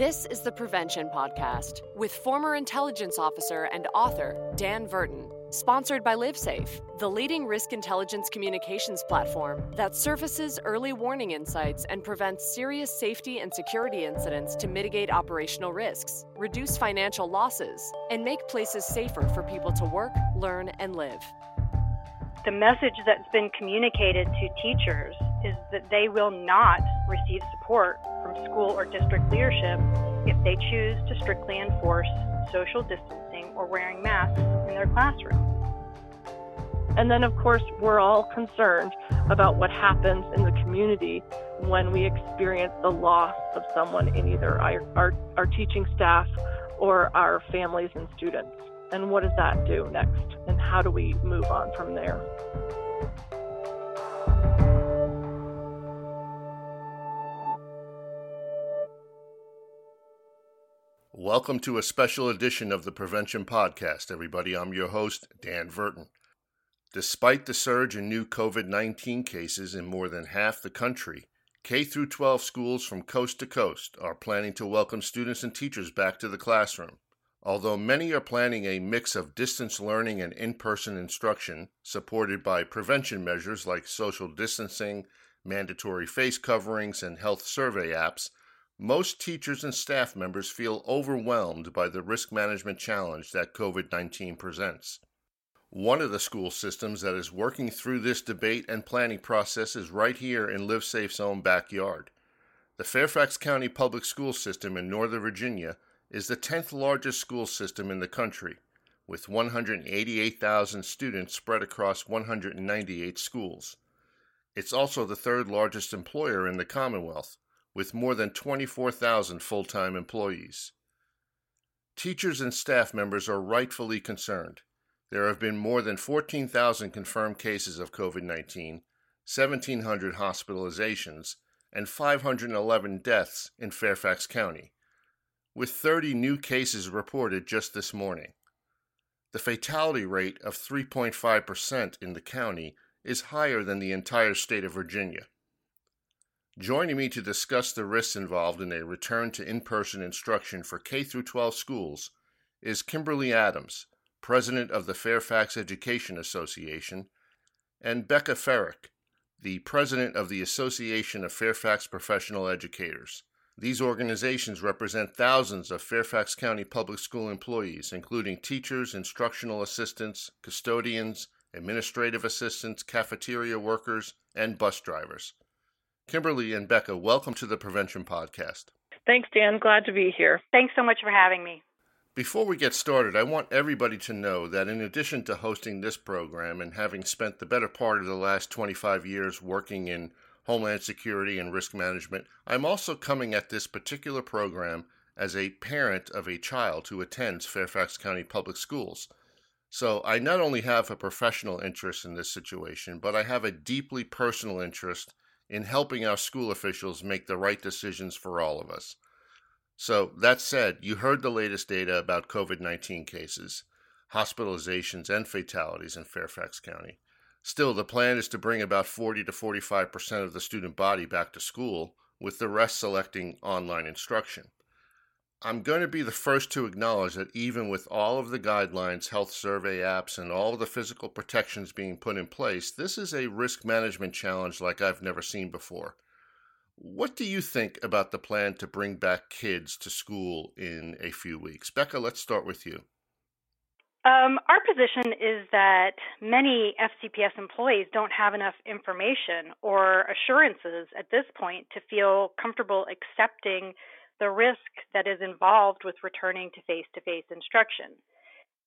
This is the Prevention Podcast with former intelligence officer and author Dan Verton, sponsored by LiveSafe, the leading risk intelligence communications platform that surfaces early warning insights and prevents serious safety and security incidents to mitigate operational risks, reduce financial losses, and make places safer for people to work, learn, and live. The message that's been communicated to teachers is that they will not receive support from school or district leadership if they choose to strictly enforce social distancing or wearing masks in their classroom. And then, of course, we're all concerned about what happens in the community when we experience the loss of someone in either our, our, our teaching staff or our families and students. And what does that do next? And how do we move on from there? Welcome to a special edition of the Prevention Podcast, everybody. I'm your host, Dan Verton. Despite the surge in new COVID 19 cases in more than half the country, K 12 schools from coast to coast are planning to welcome students and teachers back to the classroom. Although many are planning a mix of distance learning and in person instruction, supported by prevention measures like social distancing, mandatory face coverings, and health survey apps, most teachers and staff members feel overwhelmed by the risk management challenge that COVID 19 presents. One of the school systems that is working through this debate and planning process is right here in LiveSafe's own backyard. The Fairfax County Public School System in Northern Virginia is the 10th largest school system in the country, with 188,000 students spread across 198 schools. It's also the third largest employer in the Commonwealth, with more than 24,000 full time employees. Teachers and staff members are rightfully concerned. There have been more than 14,000 confirmed cases of COVID 19, 1,700 hospitalizations, and 511 deaths in Fairfax County, with 30 new cases reported just this morning. The fatality rate of 3.5% in the county is higher than the entire state of Virginia. Joining me to discuss the risks involved in a return to in person instruction for K 12 schools is Kimberly Adams, President of the Fairfax Education Association, and Becca Ferrick, the President of the Association of Fairfax Professional Educators. These organizations represent thousands of Fairfax County public school employees, including teachers, instructional assistants, custodians, administrative assistants, cafeteria workers, and bus drivers. Kimberly and Becca, welcome to the Prevention Podcast. Thanks, Dan. Glad to be here. Thanks so much for having me. Before we get started, I want everybody to know that in addition to hosting this program and having spent the better part of the last 25 years working in Homeland Security and risk management, I'm also coming at this particular program as a parent of a child who attends Fairfax County Public Schools. So I not only have a professional interest in this situation, but I have a deeply personal interest in helping our school officials make the right decisions for all of us. So, that said, you heard the latest data about COVID 19 cases, hospitalizations, and fatalities in Fairfax County. Still, the plan is to bring about 40 to 45% of the student body back to school, with the rest selecting online instruction. I'm going to be the first to acknowledge that even with all of the guidelines, health survey apps, and all the physical protections being put in place, this is a risk management challenge like I've never seen before. What do you think about the plan to bring back kids to school in a few weeks? Becca, let's start with you. Um, our position is that many FCPS employees don't have enough information or assurances at this point to feel comfortable accepting the risk that is involved with returning to face to face instruction.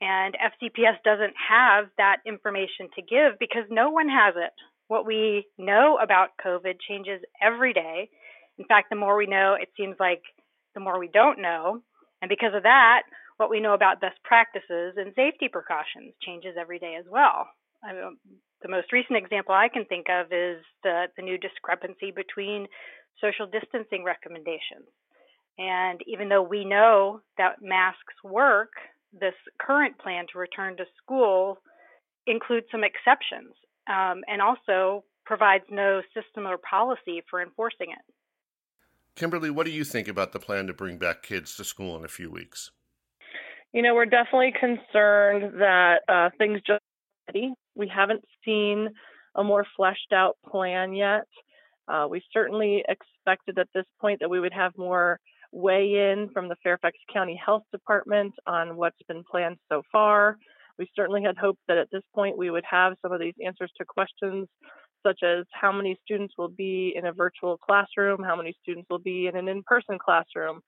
And FCPS doesn't have that information to give because no one has it. What we know about COVID changes every day. In fact, the more we know, it seems like the more we don't know. And because of that, what we know about best practices and safety precautions changes every day as well. I mean, the most recent example I can think of is the, the new discrepancy between social distancing recommendations. And even though we know that masks work, this current plan to return to school includes some exceptions um, and also provides no system or policy for enforcing it. Kimberly, what do you think about the plan to bring back kids to school in a few weeks? You know, we're definitely concerned that uh, things just ready. We haven't seen a more fleshed out plan yet. Uh, we certainly expected at this point that we would have more weigh in from the Fairfax County Health Department on what's been planned so far. We certainly had hoped that at this point we would have some of these answers to questions such as how many students will be in a virtual classroom, how many students will be in an in person classroom,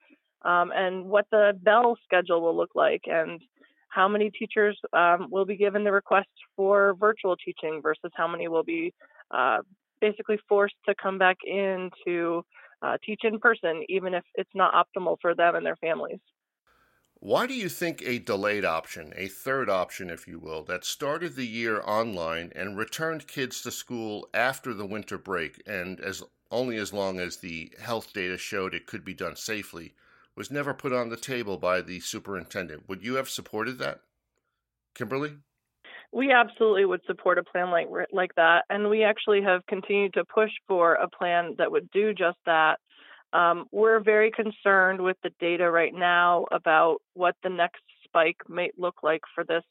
um, and what the bell schedule will look like, and how many teachers um, will be given the request for virtual teaching versus how many will be uh, basically forced to come back in to uh, teach in person, even if it's not optimal for them and their families. Why do you think a delayed option, a third option, if you will, that started the year online and returned kids to school after the winter break and as only as long as the health data showed it could be done safely, was never put on the table by the superintendent? Would you have supported that? Kimberly? We absolutely would support a plan like like that, and we actually have continued to push for a plan that would do just that. Um, we're very concerned with the data right now about what the next spike may look like for this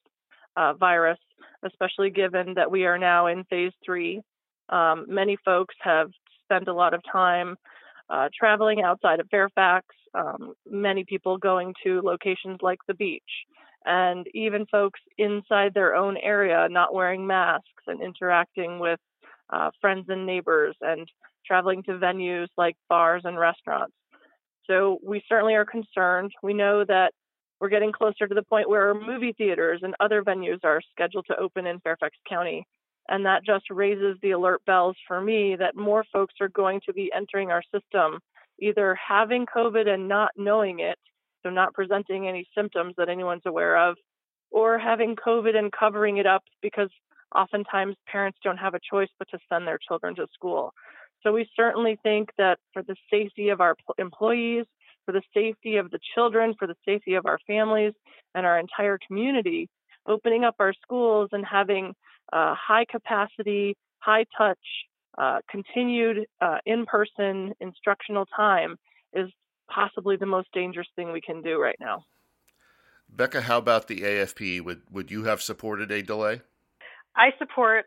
uh, virus, especially given that we are now in phase three. Um, many folks have spent a lot of time uh, traveling outside of Fairfax, um, many people going to locations like the beach and even folks inside their own area not wearing masks and interacting with uh, friends and neighbors and traveling to venues like bars and restaurants. So we certainly are concerned. We know that we're getting closer to the point where movie theaters and other venues are scheduled to open in Fairfax County. And that just raises the alert bells for me that more folks are going to be entering our system, either having COVID and not knowing it, so not presenting any symptoms that anyone's aware of, or having COVID and covering it up because oftentimes parents don't have a choice but to send their children to school. So we certainly think that for the safety of our employees, for the safety of the children, for the safety of our families and our entire community, opening up our schools and having uh, high capacity, high touch, uh, continued uh, in person instructional time is possibly the most dangerous thing we can do right now. Becca, how about the AFP? Would would you have supported a delay? I support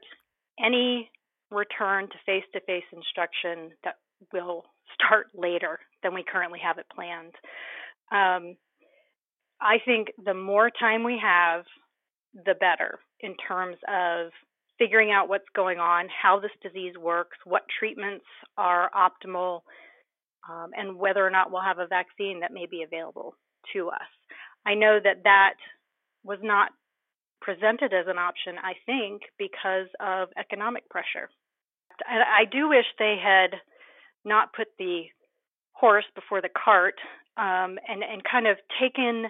any return to face to face instruction that will start later than we currently have it planned. Um, I think the more time we have, the better in terms of figuring out what's going on, how this disease works, what treatments are optimal, um, and whether or not we'll have a vaccine that may be available to us. I know that that was not presented as an option, I think, because of economic pressure. And I do wish they had not put the horse before the cart um, and, and kind of taken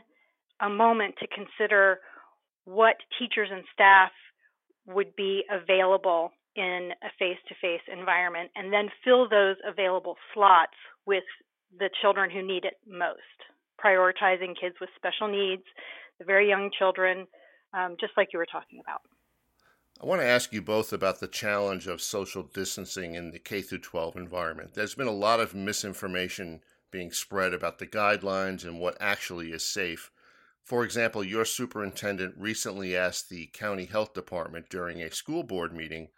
a moment to consider what teachers and staff would be available in a face to face environment and then fill those available slots with the children who need it most, prioritizing kids with special needs, the very young children, um, just like you were talking about. I want to ask you both about the challenge of social distancing in the K through 12 environment. There's been a lot of misinformation being spread about the guidelines and what actually is safe. For example, your superintendent recently asked the county health department during a school board meeting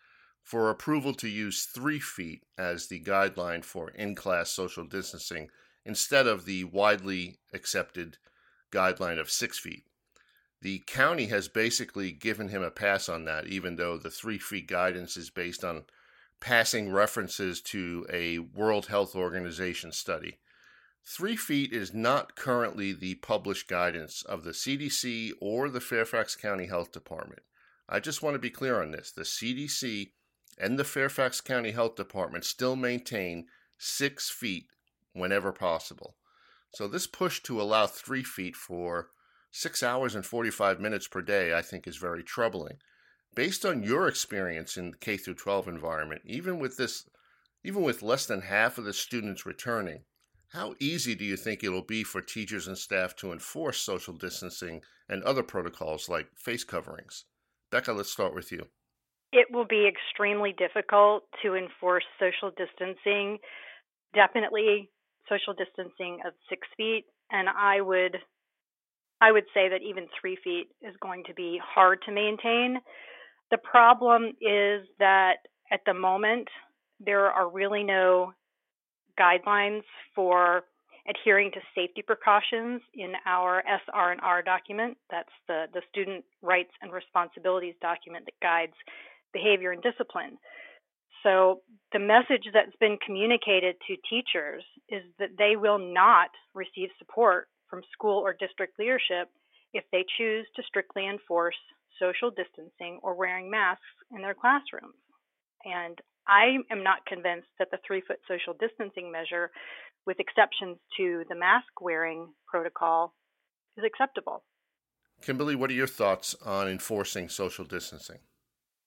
for approval to use three feet as the guideline for in class social distancing instead of the widely accepted guideline of six feet. The county has basically given him a pass on that, even though the three feet guidance is based on passing references to a World Health Organization study. Three feet is not currently the published guidance of the CDC or the Fairfax County Health Department. I just want to be clear on this. The CDC and the Fairfax County Health Department still maintain six feet whenever possible. So this push to allow three feet for six hours and 45 minutes per day, I think, is very troubling. Based on your experience in the K through 12 environment, even with this, even with less than half of the students returning, how easy do you think it'll be for teachers and staff to enforce social distancing and other protocols like face coverings? Becca, let's start with you. It will be extremely difficult to enforce social distancing, definitely social distancing of six feet, and I would I would say that even three feet is going to be hard to maintain. The problem is that at the moment there are really no guidelines for adhering to safety precautions in our SR&R document. That's the, the student rights and responsibilities document that guides behavior and discipline. So the message that's been communicated to teachers is that they will not receive support from school or district leadership if they choose to strictly enforce social distancing or wearing masks in their classrooms. And I am not convinced that the three foot social distancing measure, with exceptions to the mask wearing protocol, is acceptable. Kimberly, what are your thoughts on enforcing social distancing?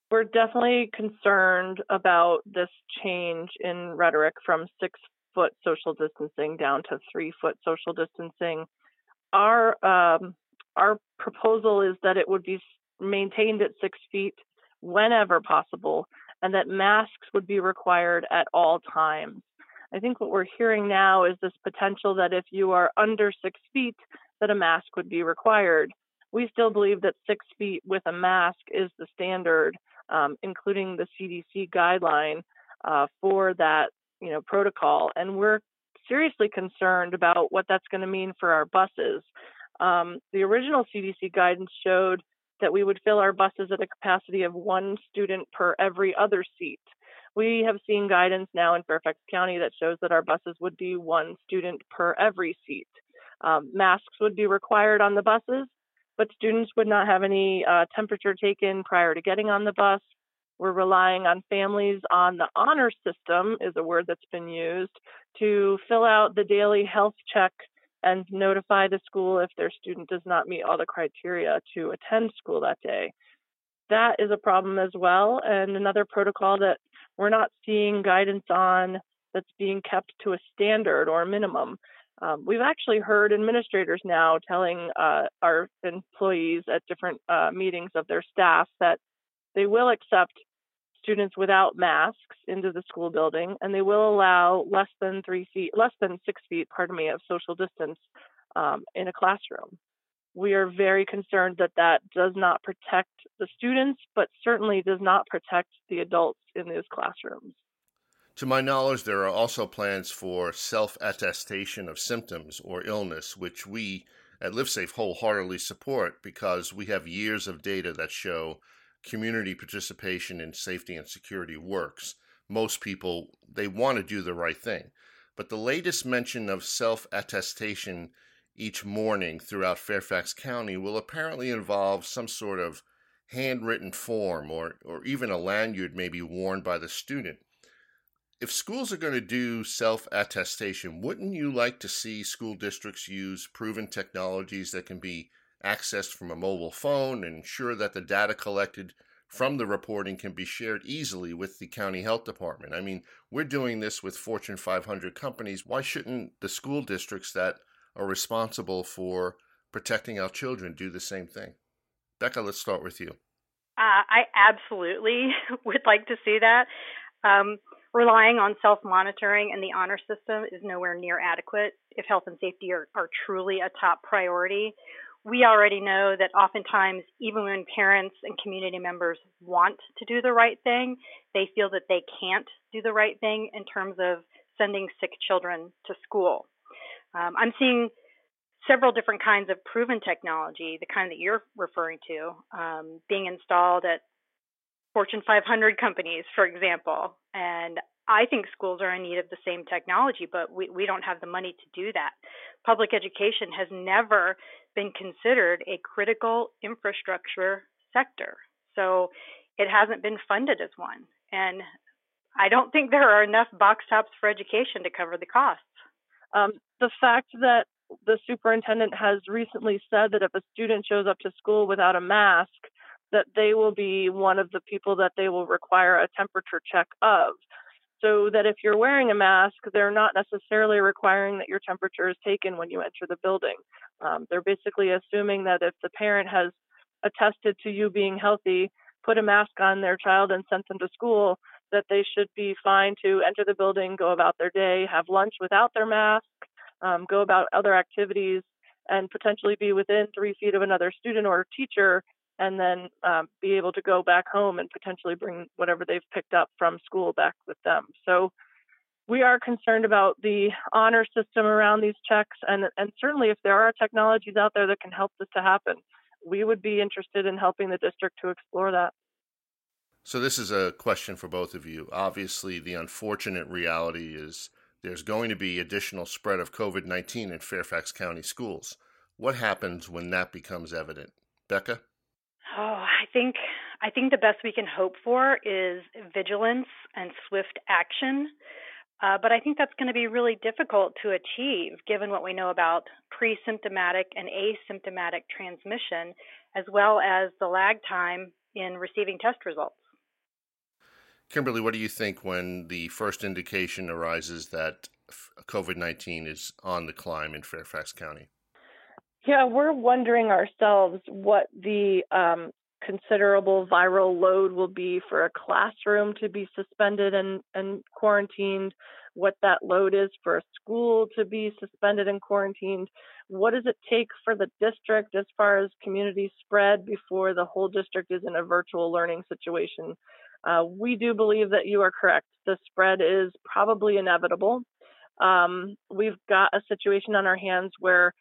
We're definitely concerned about this change in rhetoric from six foot social distancing down to three foot social distancing. Our um, our proposal is that it would be maintained at six feet whenever possible, and that masks would be required at all times. I think what we're hearing now is this potential that if you are under six feet, that a mask would be required. We still believe that six feet with a mask is the standard, um, including the CDC guideline uh, for that you know protocol, and we're seriously concerned about what that's going to mean for our buses. Um, the original CDC guidance showed that we would fill our buses at a capacity of one student per every other seat. We have seen guidance now in Fairfax County that shows that our buses would be one student per every seat. Um, masks would be required on the buses, but students would not have any uh, temperature taken prior to getting on the bus. We're relying on families on the honor system, is a word that's been used, to fill out the daily health check and notify the school if their student does not meet all the criteria to attend school that day. That is a problem as well. And another protocol that we're not seeing guidance on that's being kept to a standard or a minimum. Um, we've actually heard administrators now telling uh, our employees at different uh, meetings of their staff that they will accept students without masks into the school building, and they will allow less than three feet, less than six feet, pardon me, of social distance um, in a classroom. We are very concerned that that does not protect the students, but certainly does not protect the adults in those classrooms. To my knowledge, there are also plans for self attestation of symptoms or illness, which we at LiveSafe wholeheartedly support because we have years of data that show community participation in safety and security works. Most people, they want to do the right thing. But the latest mention of self attestation each morning throughout Fairfax County will apparently involve some sort of handwritten form or, or even a lanyard may be worn by the student. If schools are going to do self attestation, wouldn't you like to see school districts use proven technologies that can be accessed from a mobile phone and ensure that the data collected from the reporting can be shared easily with the county health department. I mean, we're doing this with Fortune 500 companies. Why shouldn't the school districts that are responsible for protecting our children do the same thing? Becca, let's start with you. Uh, I absolutely would like to see that. Um, relying on self monitoring and the honor system is nowhere near adequate if health and safety are, are truly a top priority we already know that oftentimes, even when parents and community members want to do the right thing, they feel that they can't do the right thing in terms of sending sick children to school. Um, I'm seeing several different kinds of proven technology, the kind that you're referring to, um, being installed at Fortune 500 companies, for example. And I think schools are in need of the same technology, but we, we don't have the money to do that. Public education has never been considered a critical infrastructure sector. So it hasn't been funded as one. And I don't think there are enough box tops for education to cover the costs. Um, the fact that the superintendent has recently said that if a student shows up to school without a mask, that they will be one of the people that they will require a temperature check of so that if you're wearing a mask, they're not necessarily requiring that your temperature is taken when you enter the building. Um, they're basically assuming that if the parent has attested to you being healthy, put a mask on their child and sent them to school, that they should be fine to enter the building, go about their day, have lunch without their mask, um, go about other activities, and potentially be within three feet of another student or teacher, and then um, be able to go back home and potentially bring whatever they've picked up from school back with them. So we are concerned about the honor system around these checks, and, and certainly if there are technologies out there that can help this to happen, we would be interested in helping the district to explore that. So, this is a question for both of you. Obviously, the unfortunate reality is there's going to be additional spread of COVID 19 in Fairfax County schools. What happens when that becomes evident? Becca? Oh, I think I think the best we can hope for is vigilance and swift action. Uh, but I think that's going to be really difficult to achieve given what we know about pre symptomatic and asymptomatic transmission, as well as the lag time in receiving test results. Kimberly, what do you think when the first indication arises that COVID 19 is on the climb in Fairfax County? Yeah, we're wondering ourselves what the um, considerable viral load will be for a classroom to be suspended and, and quarantined, what that load is for a school to be suspended and quarantined. What does it take for the district as far as community spread before the whole district is in a virtual learning situation? Uh, we do believe that you are correct. The spread is probably inevitable. Um, we've got a situation on our hands where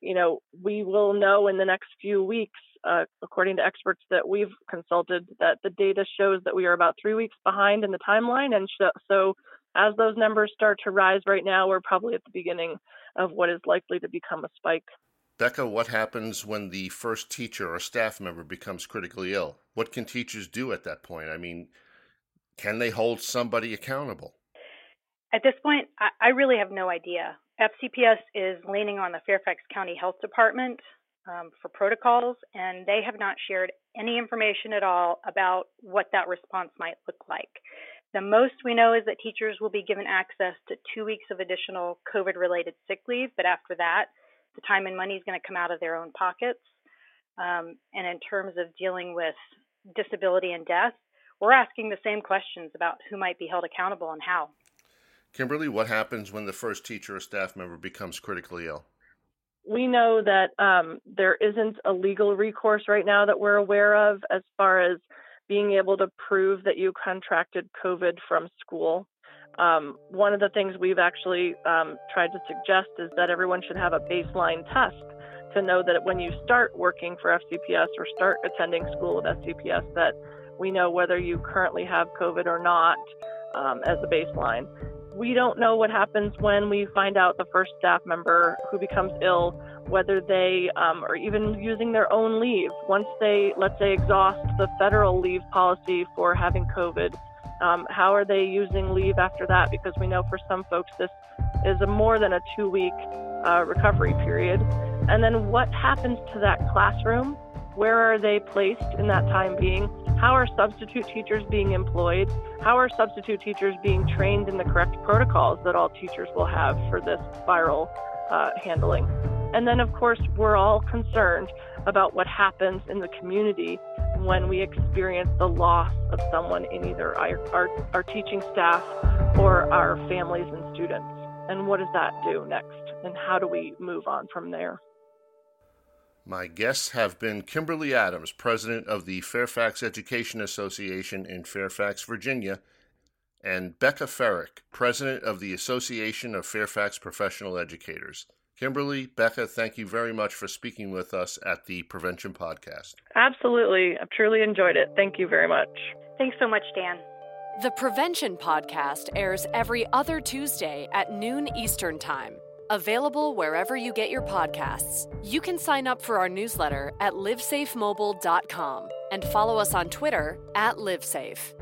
you know, we will know in the next few weeks, uh, according to experts that we've consulted, that the data shows that we are about three weeks behind in the timeline. And sh- so, as those numbers start to rise right now, we're probably at the beginning of what is likely to become a spike. Becca, what happens when the first teacher or staff member becomes critically ill? What can teachers do at that point? I mean, can they hold somebody accountable? At this point, I, really have no idea. FCPS is leaning on the Fairfax County Health Department um, for protocols, and they have not shared any information at all about what that response might look like. The most we know is that teachers will be given access to two weeks of additional COVID related sick leave, but after that, the time and money is going to come out of their own pockets. Um, and in terms of dealing with disability and death, we're asking the same questions about who might be held accountable and how. Kimberly, what happens when the first teacher or staff member becomes critically ill? We know that um, there isn't a legal recourse right now that we're aware of as far as being able to prove that you contracted COVID from school. Um, one of the things we've actually um, tried to suggest is that everyone should have a baseline test to know that when you start working for FCPS or start attending school with FCPS, that we know whether you currently have COVID or not um, as a baseline we don't know what happens when we find out the first staff member who becomes ill, whether they um, are even using their own leave. Once they, let's say, exhaust the federal leave policy for having COVID, um, how are they using leave after that? Because we know for some folks this is a more than a two week uh, recovery period. And then what happens to that classroom? Where are they placed in that time being? How are substitute teachers being employed? How are substitute teachers being trained in the correct protocols that all teachers will have for this viral uh, handling? And then, of course, we're all concerned about what happens in the community when we experience the loss of someone in either our, our, our teaching staff or our families and students. And what does that do next? And how do we move on from there? My guests have been Kimberly Adams, president of the Fairfax Education Association in Fairfax, Virginia, and Becca Ferrick, president of the Association of Fairfax Professional Educators. Kimberly, Becca, thank you very much for speaking with us at the Prevention Podcast. Absolutely. I've truly enjoyed it. Thank you very much. Thanks so much, Dan. The Prevention Podcast airs every other Tuesday at noon Eastern Time. Available wherever you get your podcasts. You can sign up for our newsletter at livesafemobile.com and follow us on Twitter at livesafe.